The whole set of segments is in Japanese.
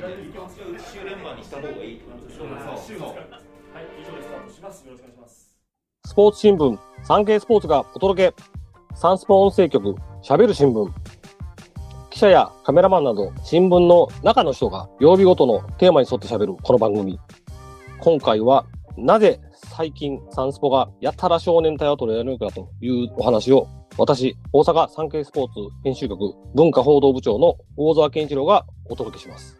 週連番にした方がいいってことでしょはい、以上でスタートします。よろしくお願いします。スポーツ新聞、サンケイスポーツがお届け。サンスポ音声局、喋る新聞。記者やカメラマンなど、新聞の中の人が曜日ごとのテーマに沿って喋るこの番組。今回は、なぜ最近サンスポがやたら少年隊を取り上げるかというお話を、私、大阪サンケイスポーツ編集局文化報道部長の大沢健一郎がお届けします。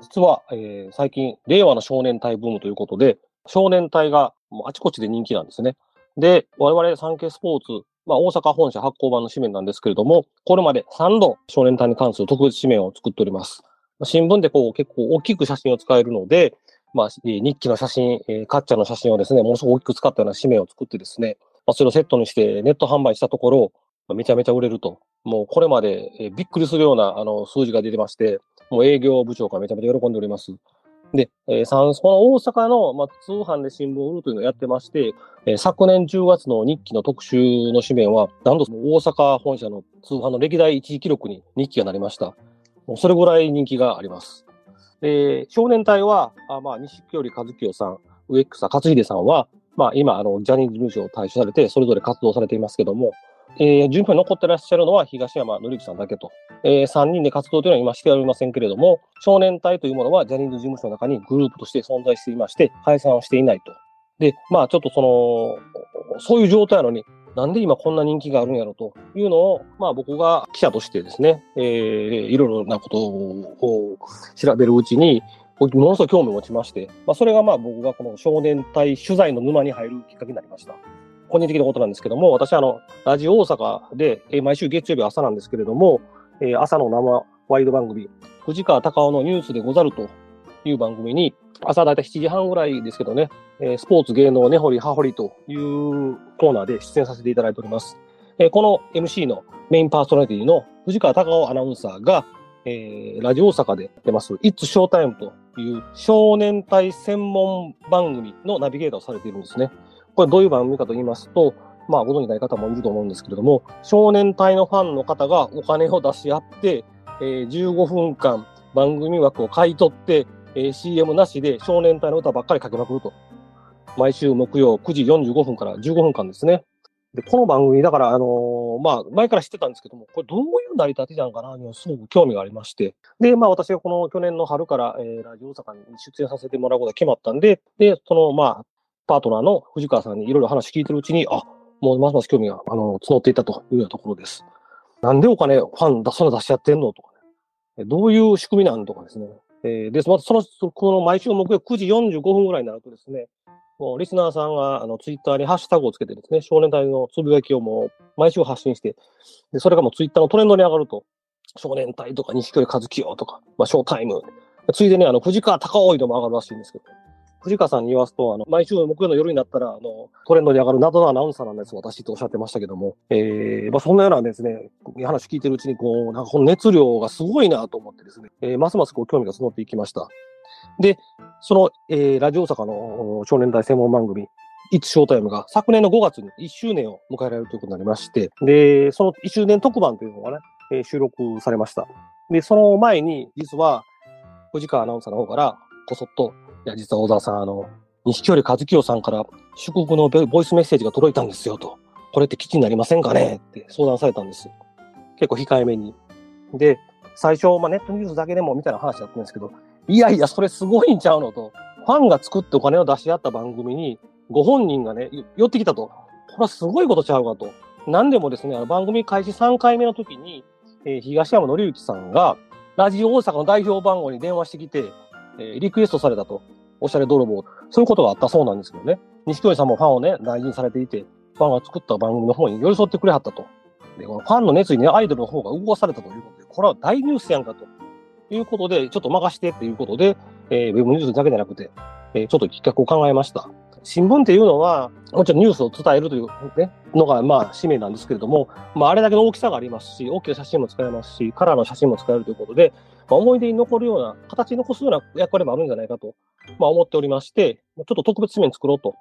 実は、えー最近、令和の少年隊ブームということで、少年隊がもうあちこちで人気なんですね。で、我々産経スポーツ、まあ大阪本社発行版の紙面なんですけれども、これまで3度少年隊に関する特別紙面を作っております。新聞でこう結構大きく写真を使えるので、まあ、日記の写真、えーカッチャの写真をですね、ものすごく大きく使ったような紙面を作ってですね、まあ、それをセットにしてネット販売したところ、めちゃめちゃ売れると。もうこれまで、えーびっくりするようなあの数字が出てまして、もう営業部長がめちゃめちゃ喜んでおります。で、えー、サンスポの大阪の、まあ、通販で新聞を売るというのをやってまして、えー昨年10月の日記の特集の紙面は、なんと大阪本社の通販の歴代1位記録に日記がなりました。もうそれぐらい人気があります。で、少年隊は、あまあ、西寄和清さん、植草克秀さんは、まあ、今、あの、ジャニーズ事務所を退所されて、それぞれ活動されていますけども、えー、順調に残ってらっしゃるのは東山紀之さんだけと。えー、3人で活動というのは今しておりませんけれども、少年隊というものはジャニーズ事務所の中にグループとして存在していまして、解散をしていないと。で、まあちょっとその、そういう状態なのに、なんで今こんな人気があるんやろというのを、まあ僕が記者としてですね、えー、いろいろなことを調べるうちに、ものすごい興味を持ちまして、まあそれがまあ僕がこの少年隊取材の沼に入るきっかけになりました。個人的なことなんですけども、私はあの、ラジオ大阪で、えー毎週月曜日朝なんですけれども、えー朝の生ワイド番組、藤川隆夫のニュースでござるという番組に、朝だいたい7時半ぐらいですけどね、えースポーツ芸能根掘り葉掘りというコーナーで出演させていただいております。えーこの MC のメインパーソナリティの藤川隆夫アナウンサーが、えーラジオ大阪で出ます、It's Showtime という少年隊専門番組のナビゲーターをされているんですね。これどういう番組かと言いますと、まあご存じない方もいると思うんですけれども、少年隊のファンの方がお金を出し合って、えー15分間番組枠を買い取って、えー CM なしで少年隊の歌ばっかりかけまくると。毎週木曜9時45分から15分間ですね。で、この番組、だから、あのーまあ、前から知ってたんですけども、これどういう成り立てなんかなにはすごく興味がありまして。で、まあ、私がこの去年の春から、えーラジオ大阪に出演させてもらうことが決まったんで、で、その、まあ、パートナーの藤川さんにいろいろ話聞いてるうちに、あ、もうますます興味が、あの、募っていったというようなところです。なんでお金、ファンだ、そんな出し合ってんのとかね。どういう仕組みなんとかですね。えーで、またその、この毎週木曜9時45分ぐらいになるとですね、もうリスナーさんが、あの、ツイッターにハッシュタグをつけてですね、少年隊のつぶやきをもう毎週発信して、で、それがもうツイッターのトレンドに上がると、少年隊とか錦織和清とか、まあ、ショータイム。ついでにあの、藤川隆夫でも上がるらしいんですけど、藤川さんに言わすと、あの、毎週木曜の夜になったら、あの、トレンドに上がる謎のアナウンサーなんです、私とおっしゃってましたけども、えー、まあ、そんなようなですね、話聞いてるうちに、こう、なんかこの熱量がすごいなと思ってですね、えーますますこう興味が募っていきました。で、その、えーラジオ大阪の少年隊専門番組、いつショータイムが昨年の5月に1周年を迎えられるということになりまして、で、その1周年特番というのがね、えー収録されました。で、その前に、実は、藤川アナウンサーの方から、こそっと、いや、実は小沢さん、あの、錦織和清さんから祝福のボイスメッセージが届いたんですよと。これって基地になりませんかね？って相談されたんです。結構控えめに。で、最初、まあ、ネットニュースだけでもみたいな話だったんですけど、いやいや、それすごいんちゃうのと。ファンが作ってお金を出し合った番組に、ご本人がね、寄ってきたと。これはすごいことちゃうかと。何でもですね、あの番組開始3回目の時に、えー東山紀之さんが、ラジオ大阪の代表番号に電話してきて、えーリクエストされたと。おしゃれ泥棒。そういうことがあったそうなんですけどね。錦織さんもファンをね、大事にされていて、ファンが作った番組の方に寄り添ってくれはったと。で、このファンの熱意にね、アイドルの方が動かされたということで、これは大ニュースやんかと。いうことで、ちょっと任してっていうことで、えーウェブニュースだけじゃなくて、えーちょっと企画を考えました。新聞っていうのは、もちろんニュースを伝えるという、ね、のが、まあ、使命なんですけれども、まあ、あれだけの大きさがありますし、大きな写真も使えますし、カラーの写真も使えるということで、まあ、思い出に残るような、形に残すような役割もあるんじゃないかと、まあ、思っておりまして、ちょっと特別紙面作ろうと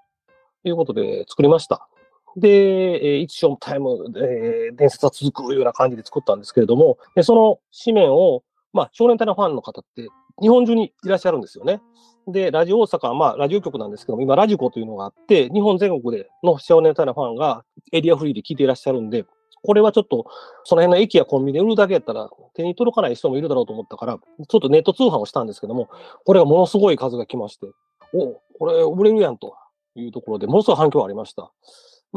いうことで作りました。で、えー、一ショータイム、えー、伝説は続くような感じで作ったんですけれども、でその紙面を、まあ、少年隊のファンの方って日本中にいらっしゃるんですよね。で、ラジオ大阪は、まあ、ラジオ局なんですけども、今、ラジコというのがあって、日本全国での少年隊のファンがエリアフリーで聞いていらっしゃるんで、これはちょっと、その辺の駅やコンビニで売るだけやったら手に届かない人もいるだろうと思ったから、ちょっとネット通販をしたんですけども、これがものすごい数が来まして、お、これ売れるやんというところで、ものすごい反響がありました。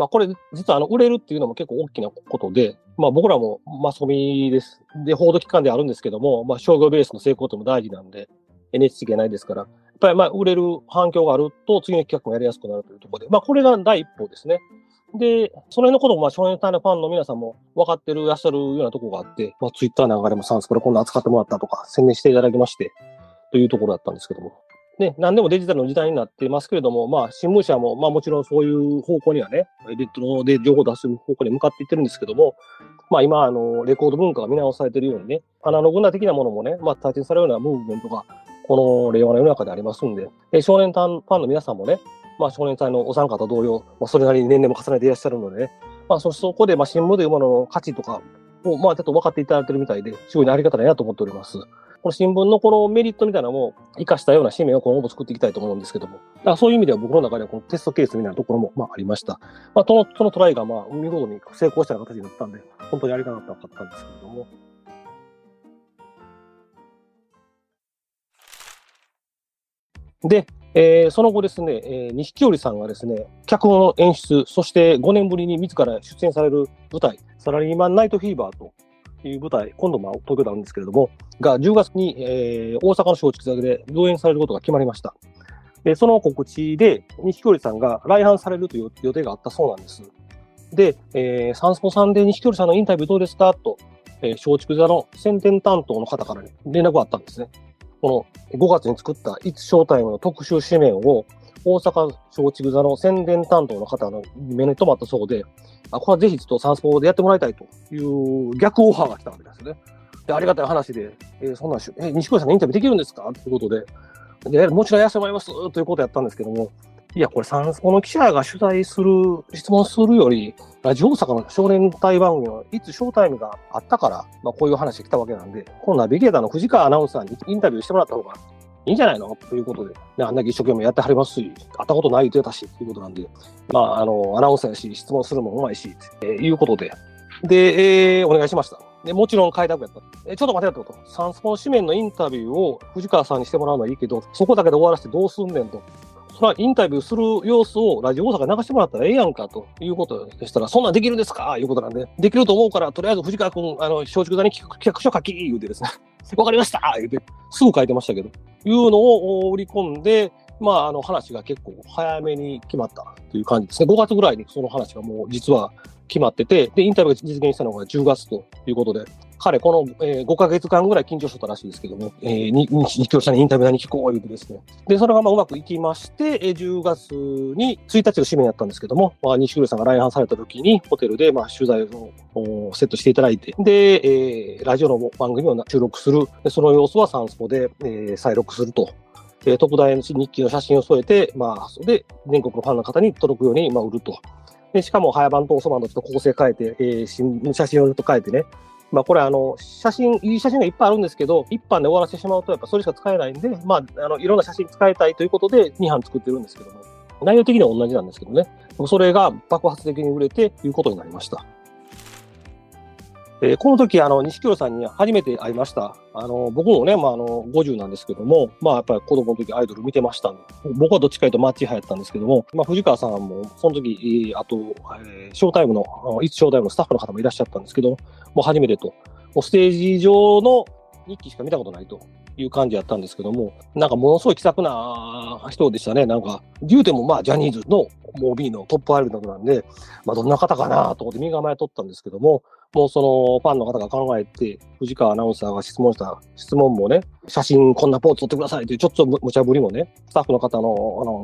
まあこれ、実はあの、売れるっていうのも結構大きなことで、まあ僕らもマスコミです。で、報道機関であるんですけども、まあ商業ベースの成功っても大事なんで、NHK ないですから、ぱりまあ売れる反響があると次の企画もやりやすくなるというところで、まあこれが第一歩ですね。で、その辺のこともまあ少年隊のファンの皆さんも分かってる、いらっしゃるようなところがあって、まあツイッターなんかでもサンスこれ今度扱ってもらったとか宣伝していただきまして、というところだったんですけども。ね、何でもデジタルの時代になってますけれども、まあ、新聞社も、まあもちろんそういう方向にはね、ネットで情報を出す方向に向かっていってるんですけども、まあ今、あの、レコード文化が見直されているようにね、アナログな的なものもね、まあ体験されるようなムーブメントがこの令和の世の中でありますんで、で少年隊ファンの皆さんもね、まあ、少年隊のお三方同様、まあ、それなりに年齢も重ねていらっしゃるのでね、まあ、そそこで、まあ、新聞というものの価値とかを、まあ、ちょっと分かっていただいてるみたいで、すごいありがたいなと思っております。この新聞のこのメリットみたいなのも活かしたような紙面を今後も作っていきたいと思うんですけども、だからそういう意味では僕の中ではこのテストケースみたいなところも、まあ、ありました。まあ、その、そのトライが、まあ、見事に成功した形になったんで、本当にありがたかったんですけれども、で、えー、その後ですね、えー、錦織さんがですね、脚本の演出、そして5年ぶりに自ら出演される舞台、サラリーマンナイトフィーバーという舞台、今度も東京であるんですけれども、が10月に、えー、大阪の松竹座で上演されることが決まりました。で、その告知で、錦織さんが来阪されるという予定があったそうなんです。で、えー、サンスポさんで錦織さんのインタビューどうですか？と、えー、松竹座の宣伝担当の方から、連絡があったんですね。この5月に作ったいつショータイムの特集紙面を大阪松竹座の宣伝担当の方の目に留まったそうで、あ、これはぜひちょっとサンスポでやってもらいたいという逆オファーが来たわけですよね。で、ありがたい話で、えー、そんなんし、え、西川さんのインタビューできるんですかということで、で、もちろんやらせてもらいますということやったんですけども、いや、これ、サンスポの記者が取材する、質問するより、ラジオ大阪の少年隊番組はいつショータイムがあったから、まあ、こういう話来たわけなんで、このナビゲーターの藤川アナウンサーにインタビューしてもらった方がいいんじゃないの？ということで、ね、あんだけ一生懸命やってはりますし、会ったことない言ってたし、ということなんで、まあ、あの、アナウンサーやし、質問するもうまいし、えー、いうことで、で、えー、お願いしました。で、もちろん快諾やった。え、ちょっと待てよと。サンスポの紙面のインタビューを藤川さんにしてもらうのはいいけど、そこだけで終わらせてどうすんねんと。それはインタビューする様子をラジオ大阪流してもらったらええやんかということでしたら、そんなんできるんですか？いうことなんで、できると思うから、とりあえず藤川君、あの、松竹座に企画書書き、言うてですね、わかりました！言うて、すぐ書いてましたけど、いうのを売り込んで、まあ、あの話が結構早めに決まったという感じですね。5月ぐらいにその話がもう実は決まってて、で、インタビューが実現したのが10月ということで、彼、この、えー、5ヶ月間ぐらい緊張しとったらしいですけども、えー、に、日教者にインタビューに聞こう言うてですね。で、それがまあうまくいきまして、えー、10月に1日が紙面やったんですけども、まあ、西黒さんが来阪された時に、ホテルでまあ取材をセットしていただいて、で、えー、ラジオの番組を収録する。で、その様子はサンスポで、えー、再録すると。えー、特大の日記の写真を添えて、まあ、それで全国のファンの方に届くように、まあ、売ると。で、しかも、早番と遅番とちょっと構成変えて、えー、写真をちょっと変えてね、まあ、これあの、写真、いい写真がいっぱいあるんですけど、一般で終わらせてしまうと、やっぱそれしか使えないんで、まあ、あの、いろんな写真使いたいということで、2班作ってるんですけども、内容的には同じなんですけどね、それが爆発的に売れて、いうことになりました。えー、この時、あの、西京さんに初めて会いました。あの、僕もね、まあ、あの、50なんですけども、まあ、やっぱり子供の時アイドル見てましたんで、僕はどっちかというとマッチ派やったんですけども、まあ、藤川さんも、その時、あと、えー、ショータイムの、いつショータイムのスタッフの方もいらっしゃったんですけど、もう初めてと。もうステージ上の日記しか見たことないという感じやったんですけども、なんかものすごい気さくな人でしたね。なんか、言うてもまあ、ジャニーズのモービーのトップアイドルなどなんで、まあ、どんな方かなと思って身構えとったんですけども、もうそのファンの方が考えて、藤川アナウンサーが質問した質問もね、写真こんなポーズ撮ってくださいというちょっと無茶ぶりもね、スタッフの方の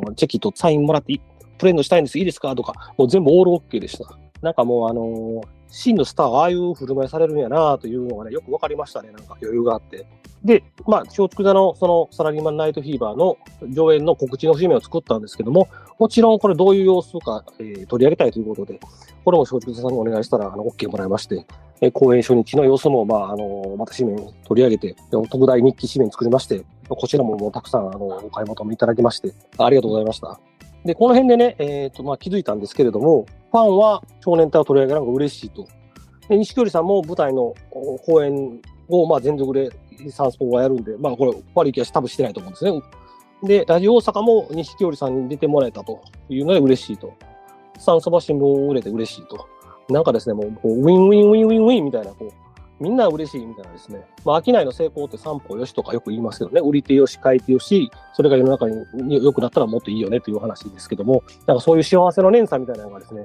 あのチェキとサインもらってプレンドしたいんです、いいですかとか、もう全部オールオッケーでした。なんかもうあの真のスターはああいう振る舞いされるんやなというのがね、よくわかりましたね。なんか余裕があって。で、まあ、松竹座のそのサラリーマンナイトフィーバーの上演の告知の紙面を作ったんですけども、もちろんこれどういう様子か、えー取り上げたいということで、これも松竹座さんにお願いしたら、あの、OK もらいまして、えー公演初日の様子も、まあ、あの、また紙面取り上げて、特大日記紙面作りまして、こちらももうたくさん、あの、お買い求めいただきまして、ありがとうございました。で、この辺でね、えっ、と、まあ、気づいたんですけれども、ファンは少年隊を取り上げるのが嬉しいと。で、錦織さんも舞台の公演を、まあ、全力でサンスポはやるんで、まあ、これ、悪い気は多分してないと思うんですね。で、ラジオ大阪も錦織さんに出てもらえたというので嬉しいと。サンスポは新聞を売れて嬉しいと。なんかですね、も、うウィンウィンウィンウィンウィンみたいな、こう、みんな嬉しいみたいなですね。まあ、商いの成功って三方よしとかよく言いますけどね、売り手よし、買い手よし、それが世の中に良くなったらもっといいよねという話ですけども、なんかそういう幸せの連鎖みたいなのがですね、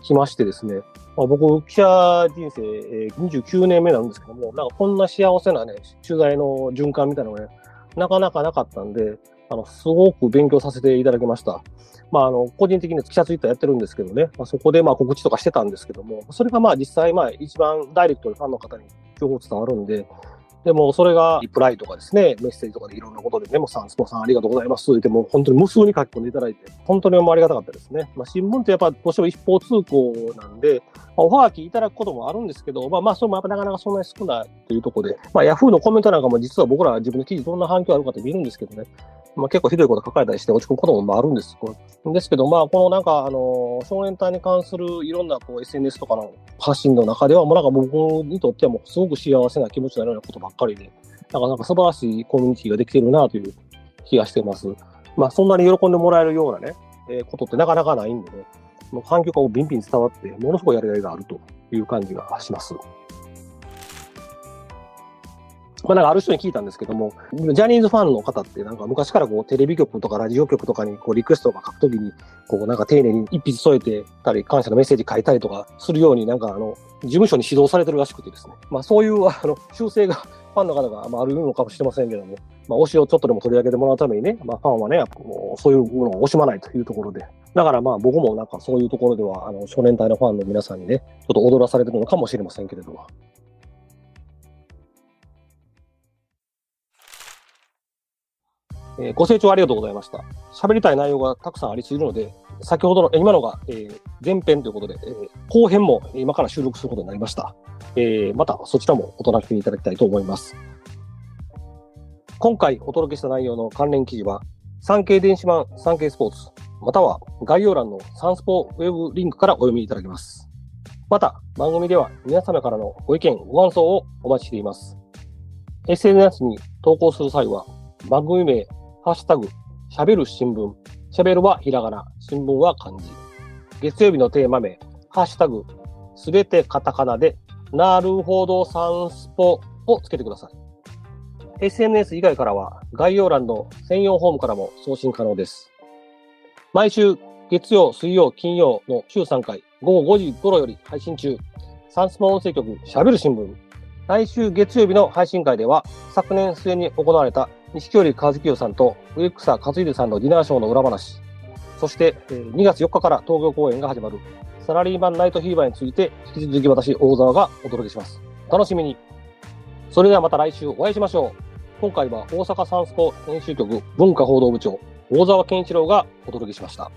起きましてですね、まあ、僕、記者人生、えー29年目なんですけども、なんかこんな幸せなね、取材の循環みたいなのがね、なかなかなかったんで、あの、すごく勉強させていただきました。まあ、あの、個人的に記者ツイッターやってるんですけどね、まあ、そこでまあ告知とかしてたんですけども、それがまあ実際まあ一番ダイレクトにファンの方に情報伝わるんで、でもそれがリプライとかですね、メッセージとかでいろんなことでね、もうさん、スポさんありがとうございます。でも本当に無数に書き込んでいただいて、本当にもありがたかったですね。まあ新聞ってやっぱどうしても一方通行なんで、まあ、おはがきいただくこともあるんですけど、まあまあそれもやっぱなかなかそんなに少ないというところで、まあヤフーのコメントなんかも実は僕ら自分の記事どんな反響あるかって見るんですけどね、まあ結構ひどいこと書かれたりして落ち込むこともあるんです。ですけど、まあこのなんかあの、少年隊に関するいろんなこう SNS とかの発信の中では、もうなんか僕にとってはもうすごく幸せな気持ちになるようなことばっかりで、なんかなんか素晴らしいコミュニティができてるなという気がしてます。まあそんなに喜んでもらえるようなね、えーことってなかなかないんでね、もう反響がビンビン伝わって、ものすごいやりがいがあるという感じがします。まあなんかある人に聞いたんですけども、ジャニーズファンの方ってなんか昔からこうテレビ局とかラジオ局とかにこうリクエストとか書くときに、こうなんか丁寧に一筆添えてたり、感謝のメッセージ書いたりとかするようになんかあの、事務所に指導されてるらしくてですね。まあそういうあの、修正がファンの方がまああるのかもしれませんけども、まあ推しをちょっとでも取り上げてもらうためにね、まあファンはね、もうそういうものを惜しまないというところで。だからまあ僕もなんかそういうところでは、あの、少年隊のファンの皆さんにね、ちょっと踊らされてるのかもしれませんけれども。えーご清聴ありがとうございました。喋りたい内容がたくさんありすぎるので、先ほどの、今のが、えー前編ということで、えー後編も今から収録することになりました。えーまたそちらもお楽しみいただきたいと思います。今回お届けした内容の関連記事は、産経電子版産経スポーツ、または概要欄のサンスポウェブリンクからお読みいただけます。また、番組では皆様からのご意見、ご感想をお待ちしています。SNS に投稿する際は、番組名、ハッシュタグ、喋る新聞、喋るはひらがな、新聞は漢字。月曜日のテーマ名、ハッシュタグ、すべてカタカナで、なるほどサンスポをつけてください。SNS 以外からは概要欄の専用フォームからも送信可能です。毎週月曜、水曜、金曜の週3回、午後5時頃より配信中。サンスポ音声局喋る新聞。来週月曜日の配信会では、昨年末に行われた錦織和清さんと植草和秀さんのディナーショーの裏話。そして、2月4日から東京公演が始まるサラリーマンナイトフィーバーについて、引き続き私、大沢がお届けします。楽しみに。それではまた来週お会いしましょう。今回は大阪サンスポ編集局文化報道部長、大沢健一郎がお届けしました。